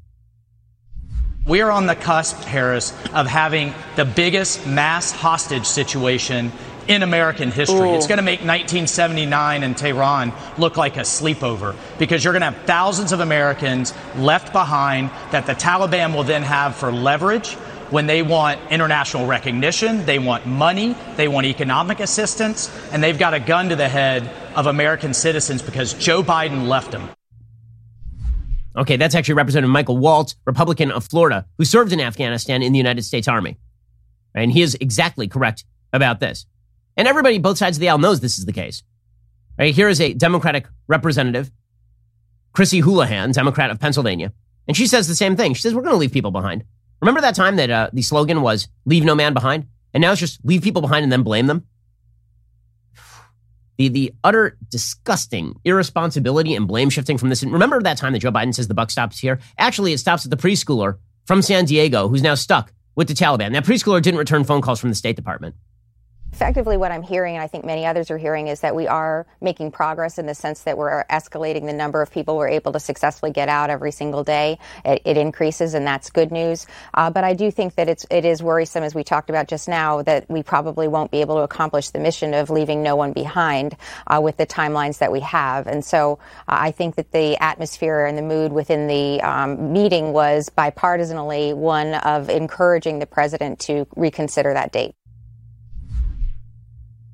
We are on the cusp, Harris, of having the biggest mass hostage situation in American history. Ooh. It's going to make 1979 in Tehran look like a sleepover because you're going to have thousands of Americans left behind that the Taliban will then have for leverage when they want international recognition, they want money, they want economic assistance, and they've got a gun to the head of American citizens because Joe Biden left them. Okay, that's actually Representative Michael Waltz, Republican of Florida, who served in Afghanistan in the United States Army. And he is exactly correct about this. And everybody, both sides of the aisle, knows this is the case. Right? Here is a Democratic representative, Chrissy Houlihan, Democrat of Pennsylvania, and she says the same thing. She says, We're going to leave people behind. Remember that time that uh, the slogan was leave no man behind? And now it's just leave people behind and then blame them? The, the utter disgusting irresponsibility and blame shifting from this. Remember that time that Joe Biden says the buck stops here? Actually, it stops at the preschooler from San Diego who's now stuck with the Taliban. That preschooler didn't return phone calls from the State Department. Effectively, what I'm hearing, and I think many others are hearing, is that we are making progress in the sense that we're escalating the number of people we're able to successfully get out every single day. It, it increases, and that's good news. Uh, but I do think that it's it is worrisome, as we talked about just now, that we probably won't be able to accomplish the mission of leaving no one behind uh, with the timelines that we have. And so uh, I think that the atmosphere and the mood within the um, meeting was bipartisanly one of encouraging the president to reconsider that date.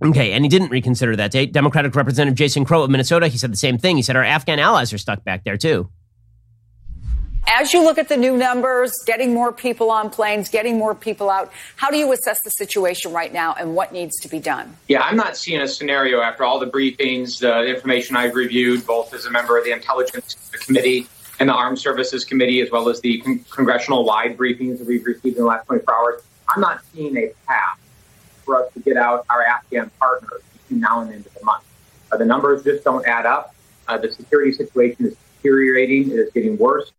Okay, and he didn't reconsider that date. Democratic Representative Jason Crow of Minnesota, he said the same thing. He said our Afghan allies are stuck back there too. As you look at the new numbers, getting more people on planes, getting more people out, how do you assess the situation right now and what needs to be done? Yeah, I'm not seeing a scenario after all the briefings, the information I've reviewed, both as a member of the Intelligence Committee and the Armed Services Committee, as well as the con- congressional wide briefings that we've received in the last 24 hours. I'm not seeing a path for us to get out our Afghan partners between now and the end of the month. Uh, the numbers just don't add up. Uh, the security situation is deteriorating. It is getting worse.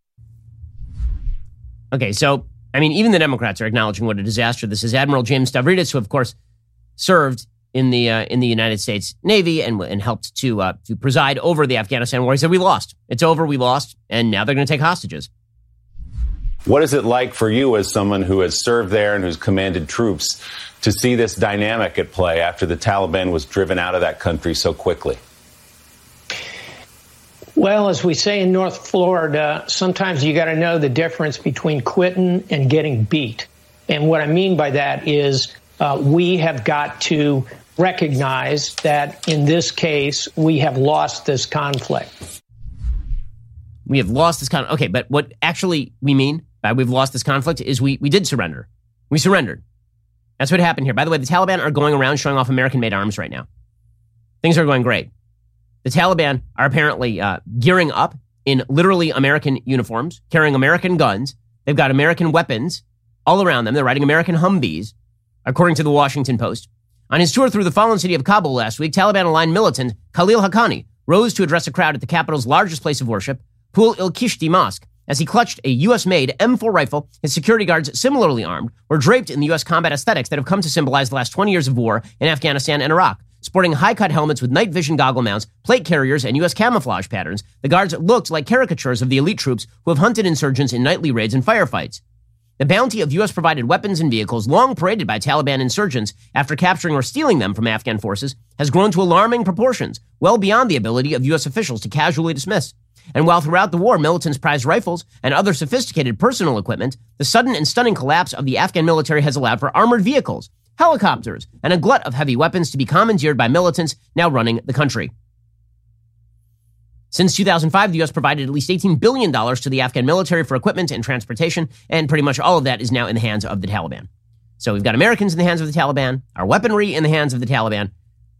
Okay, so I mean, even the Democrats are acknowledging what a disaster this is. Admiral James Stavridis, who of course served in the uh, in the United States Navy and and helped to uh, to preside over the Afghanistan war, he said, "We lost. It's over. We lost, and now they're going to take hostages." What is it like for you as someone who has served there and who's commanded troops to see this dynamic at play after the Taliban was driven out of that country so quickly? Well, as we say in North Florida, sometimes you got to know the difference between quitting and getting beat. And what I mean by that is uh, we have got to recognize that in this case, we have lost this conflict. We have lost this conflict. Okay, but what actually we mean by we've lost this conflict is we, we did surrender. We surrendered. That's what happened here. By the way, the Taliban are going around showing off American made arms right now. Things are going great. The Taliban are apparently uh, gearing up in literally American uniforms, carrying American guns. They've got American weapons all around them. They're riding American Humvees, according to the Washington Post. On his tour through the fallen city of Kabul last week, Taliban aligned militant Khalil Haqqani rose to address a crowd at the capital's largest place of worship, Pul il Kishti Mosque. As he clutched a U.S. made M4 rifle, his security guards, similarly armed, were draped in the U.S. combat aesthetics that have come to symbolize the last 20 years of war in Afghanistan and Iraq. Sporting high cut helmets with night vision goggle mounts, plate carriers, and U.S. camouflage patterns, the guards looked like caricatures of the elite troops who have hunted insurgents in nightly raids and firefights. The bounty of U.S. provided weapons and vehicles, long paraded by Taliban insurgents after capturing or stealing them from Afghan forces, has grown to alarming proportions, well beyond the ability of U.S. officials to casually dismiss. And while throughout the war militants prized rifles and other sophisticated personal equipment, the sudden and stunning collapse of the Afghan military has allowed for armored vehicles, helicopters, and a glut of heavy weapons to be commandeered by militants now running the country. Since 2005, the U.S. provided at least $18 billion to the Afghan military for equipment and transportation, and pretty much all of that is now in the hands of the Taliban. So we've got Americans in the hands of the Taliban, our weaponry in the hands of the Taliban.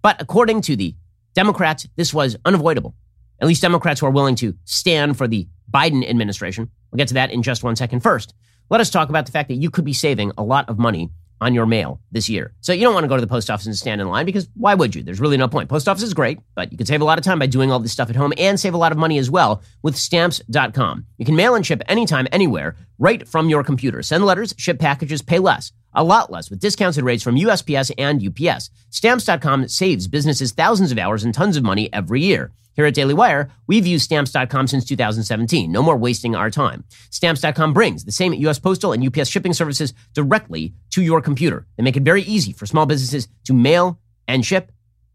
But according to the Democrats, this was unavoidable. At least Democrats who are willing to stand for the Biden administration. We'll get to that in just one second. First, let us talk about the fact that you could be saving a lot of money on your mail this year. So you don't want to go to the post office and stand in line because why would you? There's really no point. Post office is great, but you can save a lot of time by doing all this stuff at home and save a lot of money as well with stamps.com. You can mail and ship anytime, anywhere, right from your computer. Send letters, ship packages, pay less. A lot less with discounted rates from USPS and UPS. Stamps.com saves businesses thousands of hours and tons of money every year. Here at Daily Wire, we've used stamps.com since 2017. No more wasting our time. Stamps.com brings the same US postal and UPS shipping services directly to your computer. They make it very easy for small businesses to mail and ship.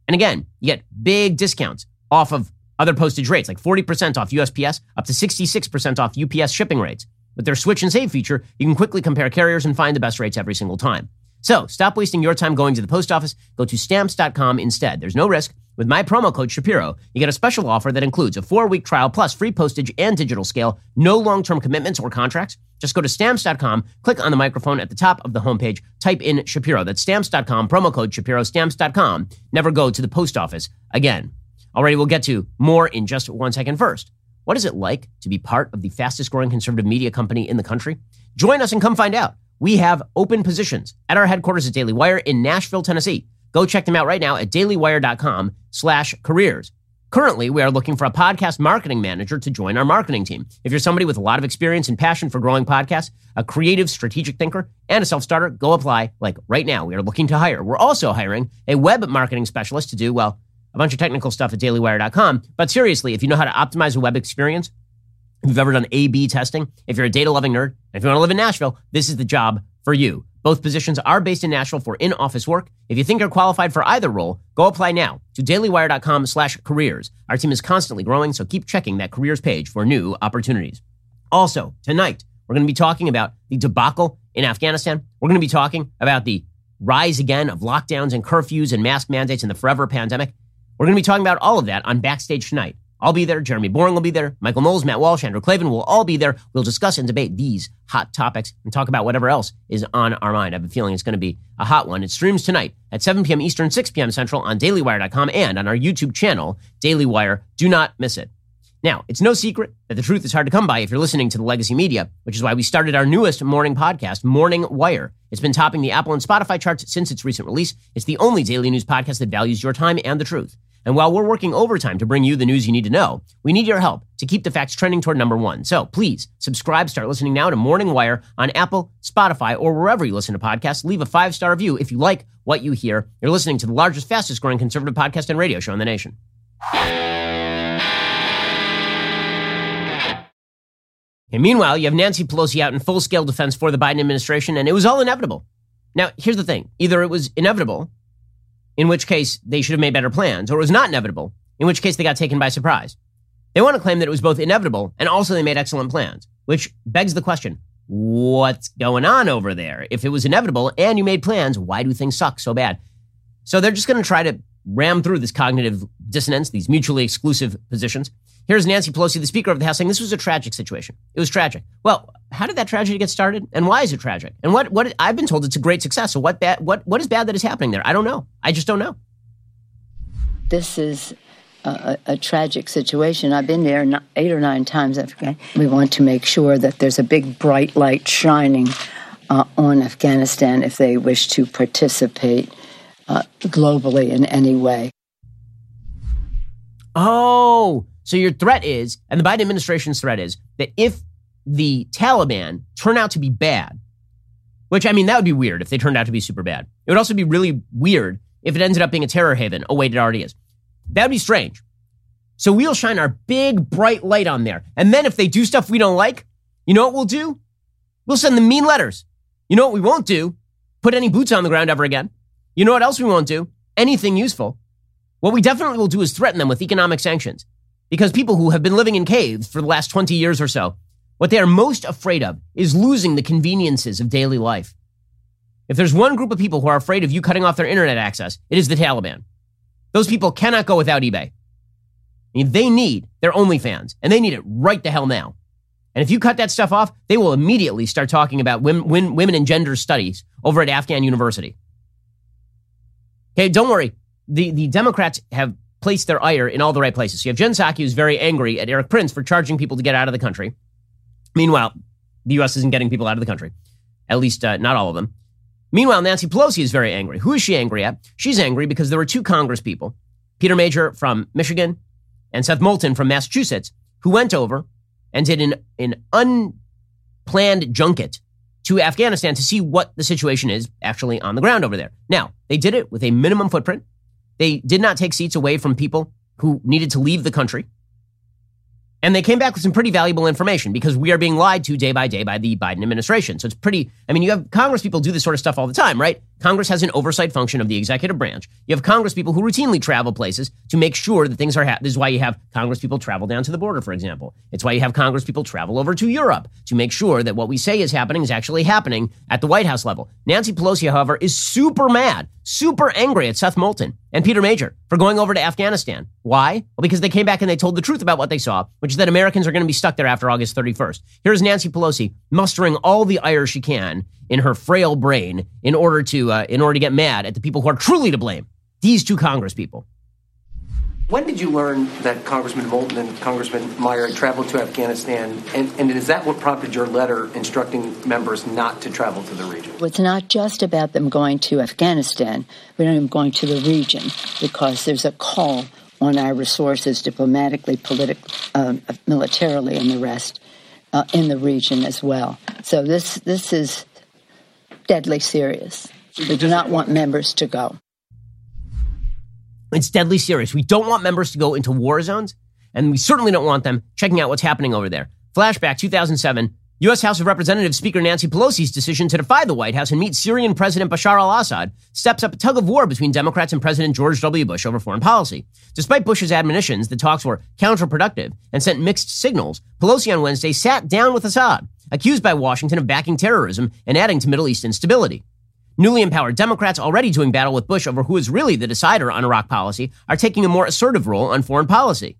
And again, you get big discounts off of other postage rates, like 40% off USPS, up to 66% off UPS shipping rates. With their switch and save feature, you can quickly compare carriers and find the best rates every single time. So stop wasting your time going to the post office. Go to stamps.com instead. There's no risk. With my promo code Shapiro, you get a special offer that includes a four week trial plus free postage and digital scale, no long term commitments or contracts. Just go to stamps.com, click on the microphone at the top of the homepage, type in Shapiro. That's stamps.com, promo code Shapiro, stamps.com. Never go to the post office again. Alrighty, we'll get to more in just one second. First, what is it like to be part of the fastest growing conservative media company in the country? Join us and come find out. We have open positions at our headquarters at Daily Wire in Nashville, Tennessee. Go check them out right now at dailywire.com slash careers. Currently, we are looking for a podcast marketing manager to join our marketing team. If you're somebody with a lot of experience and passion for growing podcasts, a creative strategic thinker, and a self-starter, go apply like right now. We are looking to hire. We're also hiring a web marketing specialist to do, well, bunch of technical stuff at dailywire.com. But seriously, if you know how to optimize a web experience, if you've ever done A-B testing, if you're a data loving nerd, if you want to live in Nashville, this is the job for you. Both positions are based in Nashville for in-office work. If you think you're qualified for either role, go apply now to dailywire.com slash careers. Our team is constantly growing, so keep checking that careers page for new opportunities. Also, tonight, we're going to be talking about the debacle in Afghanistan. We're going to be talking about the rise again of lockdowns and curfews and mask mandates in the forever pandemic. We're going to be talking about all of that on Backstage tonight. I'll be there. Jeremy Boring will be there. Michael Knowles, Matt Walsh, Andrew Klavan will all be there. We'll discuss and debate these hot topics and talk about whatever else is on our mind. I have a feeling it's going to be a hot one. It streams tonight at 7 p.m. Eastern, 6 p.m. Central on dailywire.com and on our YouTube channel, Daily Wire. Do not miss it. Now, it's no secret that the truth is hard to come by if you're listening to the legacy media, which is why we started our newest morning podcast, Morning Wire. It's been topping the Apple and Spotify charts since its recent release. It's the only daily news podcast that values your time and the truth. And while we're working overtime to bring you the news you need to know, we need your help to keep the facts trending toward number one. So please subscribe, start listening now to Morning Wire on Apple, Spotify, or wherever you listen to podcasts. Leave a five star review if you like what you hear. You're listening to the largest, fastest growing conservative podcast and radio show in the nation. And meanwhile, you have Nancy Pelosi out in full scale defense for the Biden administration, and it was all inevitable. Now, here's the thing either it was inevitable, in which case they should have made better plans, or it was not inevitable, in which case they got taken by surprise. They want to claim that it was both inevitable and also they made excellent plans, which begs the question what's going on over there? If it was inevitable and you made plans, why do things suck so bad? So they're just going to try to ram through this cognitive dissonance, these mutually exclusive positions. Here's Nancy Pelosi, the Speaker of the House, saying this was a tragic situation. It was tragic. Well, how did that tragedy get started, and why is it tragic? And what? What? I've been told it's a great success. So what bad? What? What is bad that is happening there? I don't know. I just don't know. This is a, a, tragic situation. I've been there eight or nine times. Okay? We want to make sure that there's a big bright light shining uh, on Afghanistan if they wish to participate uh, globally in any way. Oh, so your threat is, and the Biden administration's threat is, that if the Taliban turn out to be bad, which I mean, that would be weird if they turned out to be super bad. It would also be really weird if it ended up being a terror haven. Oh, wait, it already is. That'd be strange. So we'll shine our big bright light on there. And then if they do stuff we don't like, you know what we'll do? We'll send them mean letters. You know what we won't do? Put any boots on the ground ever again. You know what else we won't do? Anything useful. What we definitely will do is threaten them with economic sanctions. Because people who have been living in caves for the last 20 years or so, what they are most afraid of is losing the conveniences of daily life. If there's one group of people who are afraid of you cutting off their internet access, it is the Taliban. Those people cannot go without eBay. I mean, they need their OnlyFans, and they need it right the hell now. And if you cut that stuff off, they will immediately start talking about women, women and gender studies over at Afghan University. Okay, don't worry. The, the Democrats have placed their ire in all the right places. So you have Jen Psaki, who's very angry at Erik Prince for charging people to get out of the country. Meanwhile, the U.S. isn't getting people out of the country, at least uh, not all of them. Meanwhile, Nancy Pelosi is very angry. Who is she angry at? She's angry because there were two Congress people, Peter Major from Michigan and Seth Moulton from Massachusetts, who went over and did an, an unplanned junket to Afghanistan to see what the situation is actually on the ground over there. Now, they did it with a minimum footprint. They did not take seats away from people who needed to leave the country. And they came back with some pretty valuable information because we are being lied to day by day by the Biden administration. So it's pretty, I mean, you have Congress people do this sort of stuff all the time, right? Congress has an oversight function of the executive branch. You have Congress people who routinely travel places to make sure that things are happening. This is why you have Congress people travel down to the border, for example. It's why you have Congress people travel over to Europe to make sure that what we say is happening is actually happening at the White House level. Nancy Pelosi, however, is super mad, super angry at Seth Moulton and Peter Major for going over to Afghanistan. Why? Well, because they came back and they told the truth about what they saw, which is that Americans are going to be stuck there after August 31st. Here's Nancy Pelosi mustering all the ire she can in her frail brain in order to uh, in order to get mad at the people who are truly to blame. These two Congress people. When did you learn that Congressman Moulton and Congressman Meijer had traveled to Afghanistan? And, and, is that what prompted your letter instructing members not to travel to the region? Well, It's not just about them going to Afghanistan, but them going to the region because there's a call on our resources diplomatically, politically, uh, militarily, and the rest uh, in the region as well. So this, this is deadly serious. We do not want members to go. It's deadly serious. We don't want members to go into war zones, and we certainly don't want them checking out what's happening over there. Flashback 2007, U.S. House of Representatives Speaker Nancy Pelosi's decision to defy the White House and meet Syrian President Bashar al Assad steps up a tug of war between Democrats and President George W. Bush over foreign policy. Despite Bush's admonitions, the talks were counterproductive and sent mixed signals. Pelosi on Wednesday sat down with Assad, accused by Washington of backing terrorism and adding to Middle East instability. Newly empowered Democrats, already doing battle with Bush over who is really the decider on Iraq policy, are taking a more assertive role on foreign policy.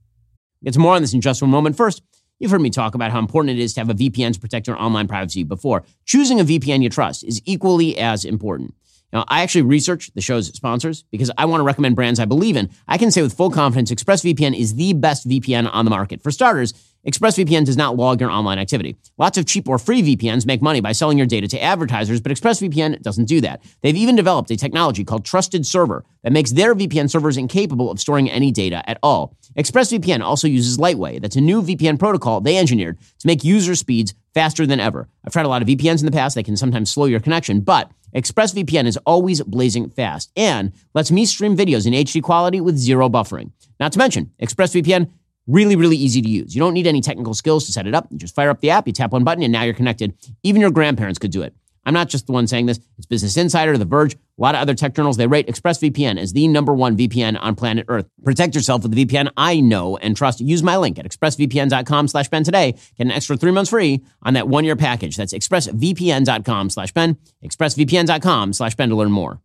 To more on this in just one moment. First, you've heard me talk about how important it is to have a VPN to protect your online privacy before. Choosing a VPN you trust is equally as important. Now, I actually research the show's sponsors because I want to recommend brands I believe in. I can say with full confidence ExpressVPN is the best VPN on the market. For starters, ExpressVPN does not log your online activity. Lots of cheap or free VPNs make money by selling your data to advertisers, but ExpressVPN doesn't do that. They've even developed a technology called Trusted Server that makes their VPN servers incapable of storing any data at all. ExpressVPN also uses Lightway. That's a new VPN protocol they engineered to make user speeds faster than ever. I've tried a lot of VPNs in the past. They can sometimes slow your connection, but ExpressVPN is always blazing fast and lets me stream videos in HD quality with zero buffering. Not to mention, ExpressVPN Really, really easy to use. You don't need any technical skills to set it up. You just fire up the app, you tap one button, and now you're connected. Even your grandparents could do it. I'm not just the one saying this. It's Business Insider, The Verge, a lot of other tech journals. They rate ExpressVPN as the number one VPN on planet Earth. Protect yourself with the VPN I know and trust. Use my link at expressvpn.com slash Ben today. Get an extra three months free on that one-year package. That's expressvpn.com slash Ben, expressvpn.com slash Ben to learn more.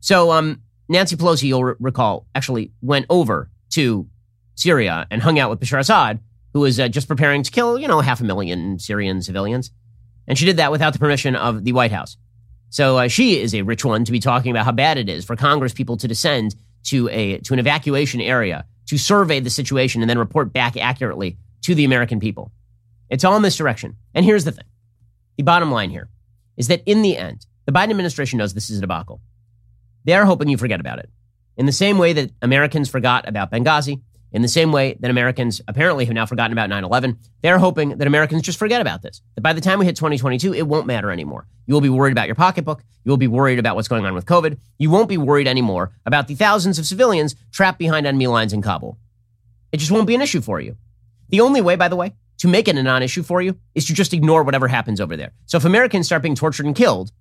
So, um, Nancy Pelosi, you'll re- recall, actually went over to Syria and hung out with Bashar Assad, who was uh, just preparing to kill, you know, half a million Syrian civilians. And she did that without the permission of the White House. So uh, she is a rich one to be talking about how bad it is for Congress people to descend to a to an evacuation area to survey the situation and then report back accurately to the American people. It's all misdirection. And here's the thing. The bottom line here is that in the end, the Biden administration knows this is a debacle. They're hoping you forget about it. In the same way that Americans forgot about Benghazi, in the same way that Americans apparently have now forgotten about 9 11, they're hoping that Americans just forget about this. That by the time we hit 2022, it won't matter anymore. You will be worried about your pocketbook. You will be worried about what's going on with COVID. You won't be worried anymore about the thousands of civilians trapped behind enemy lines in Kabul. It just won't be an issue for you. The only way, by the way, to make it a non issue for you is to just ignore whatever happens over there. So if Americans start being tortured and killed,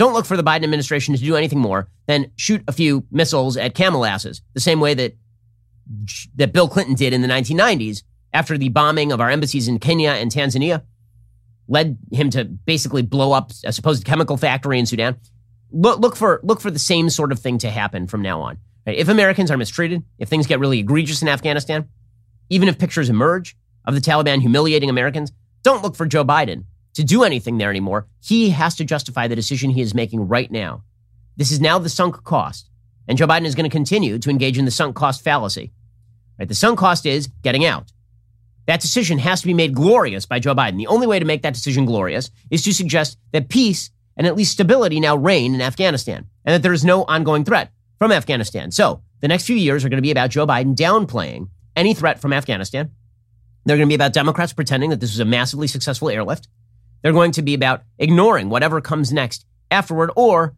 don't look for the Biden administration to do anything more than shoot a few missiles at camel asses, the same way that that Bill Clinton did in the 1990s after the bombing of our embassies in Kenya and Tanzania led him to basically blow up a supposed chemical factory in Sudan. Look, look for look for the same sort of thing to happen from now on. If Americans are mistreated, if things get really egregious in Afghanistan, even if pictures emerge of the Taliban humiliating Americans, don't look for Joe Biden to do anything there anymore. He has to justify the decision he is making right now. This is now the sunk cost. And Joe Biden is going to continue to engage in the sunk cost fallacy. Right? The sunk cost is getting out. That decision has to be made glorious by Joe Biden. The only way to make that decision glorious is to suggest that peace and at least stability now reign in Afghanistan and that there is no ongoing threat from Afghanistan. So the next few years are going to be about Joe Biden downplaying any threat from Afghanistan. They're going to be about Democrats pretending that this was a massively successful airlift. They're going to be about ignoring whatever comes next afterward or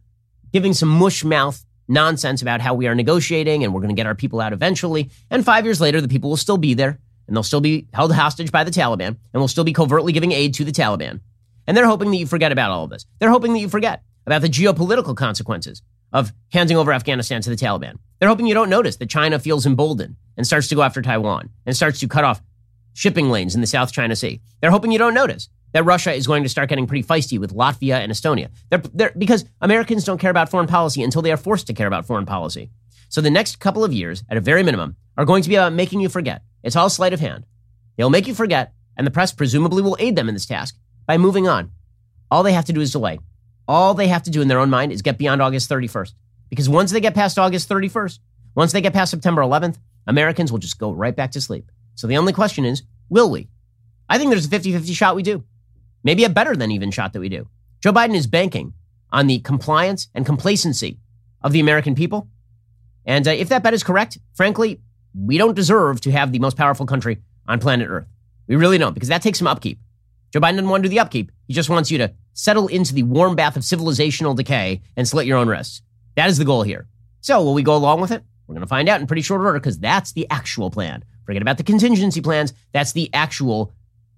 giving some mush mouth nonsense about how we are negotiating and we're going to get our people out eventually. And five years later, the people will still be there and they'll still be held hostage by the Taliban and will still be covertly giving aid to the Taliban. And they're hoping that you forget about all of this. They're hoping that you forget about the geopolitical consequences of handing over Afghanistan to the Taliban. They're hoping you don't notice that China feels emboldened and starts to go after Taiwan and starts to cut off shipping lanes in the South China Sea. They're hoping you don't notice that Russia is going to start getting pretty feisty with Latvia and Estonia. They're, they're, because Americans don't care about foreign policy until they are forced to care about foreign policy. So the next couple of years, at a very minimum, are going to be about making you forget. It's all sleight of hand. They'll make you forget, and the press presumably will aid them in this task by moving on. All they have to do is delay. All they have to do in their own mind is get beyond August 31st. Because once they get past August 31st, once they get past September 11th, Americans will just go right back to sleep. So the only question is, will we? I think there's a 50 50 shot we do maybe a better than even shot that we do. Joe Biden is banking on the compliance and complacency of the American people. And uh, if that bet is correct, frankly, we don't deserve to have the most powerful country on planet Earth. We really don't, because that takes some upkeep. Joe Biden doesn't want to do the upkeep. He just wants you to settle into the warm bath of civilizational decay and slit your own wrists. That is the goal here. So, will we go along with it? We're going to find out in pretty short order because that's the actual plan. Forget about the contingency plans. That's the actual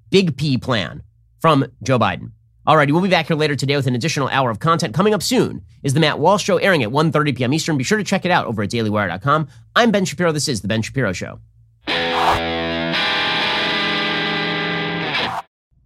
big P plan from Joe Biden. Alrighty, we'll be back here later today with an additional hour of content. Coming up soon is the Matt Walsh Show airing at 1.30 p.m. Eastern. Be sure to check it out over at dailywire.com. I'm Ben Shapiro. This is The Ben Shapiro Show.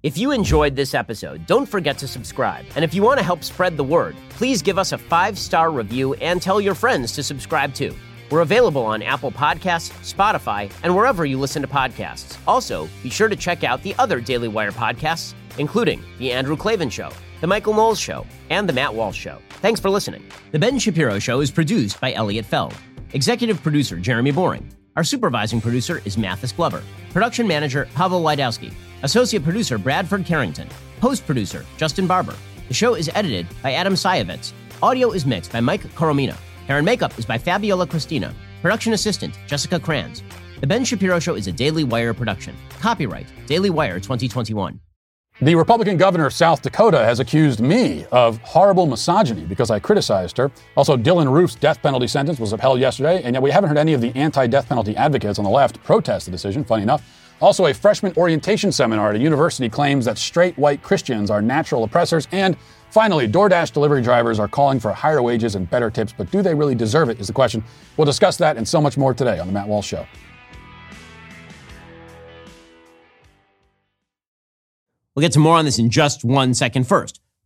If you enjoyed this episode, don't forget to subscribe. And if you want to help spread the word, please give us a five star review and tell your friends to subscribe too. We're available on Apple Podcasts, Spotify, and wherever you listen to podcasts. Also, be sure to check out the other Daily Wire podcasts including The Andrew Klavan Show, The Michael Knowles Show, and The Matt Walsh Show. Thanks for listening. The Ben Shapiro Show is produced by Elliot Feld. Executive producer Jeremy Boring. Our supervising producer is Mathis Glover. Production manager Pavel Wydowski. Associate producer Bradford Carrington. Post producer Justin Barber. The show is edited by Adam Sayevitz. Audio is mixed by Mike Coromina. Hair and makeup is by Fabiola Cristina. Production assistant Jessica Kranz. The Ben Shapiro Show is a Daily Wire production. Copyright Daily Wire 2021. The Republican governor of South Dakota has accused me of horrible misogyny because I criticized her. Also, Dylann Roof's death penalty sentence was upheld yesterday, and yet we haven't heard any of the anti death penalty advocates on the left protest the decision, funny enough. Also, a freshman orientation seminar at a university claims that straight white Christians are natural oppressors. And finally, DoorDash delivery drivers are calling for higher wages and better tips, but do they really deserve it? Is the question. We'll discuss that and so much more today on The Matt Walsh Show. We'll get to more on this in just one second. First,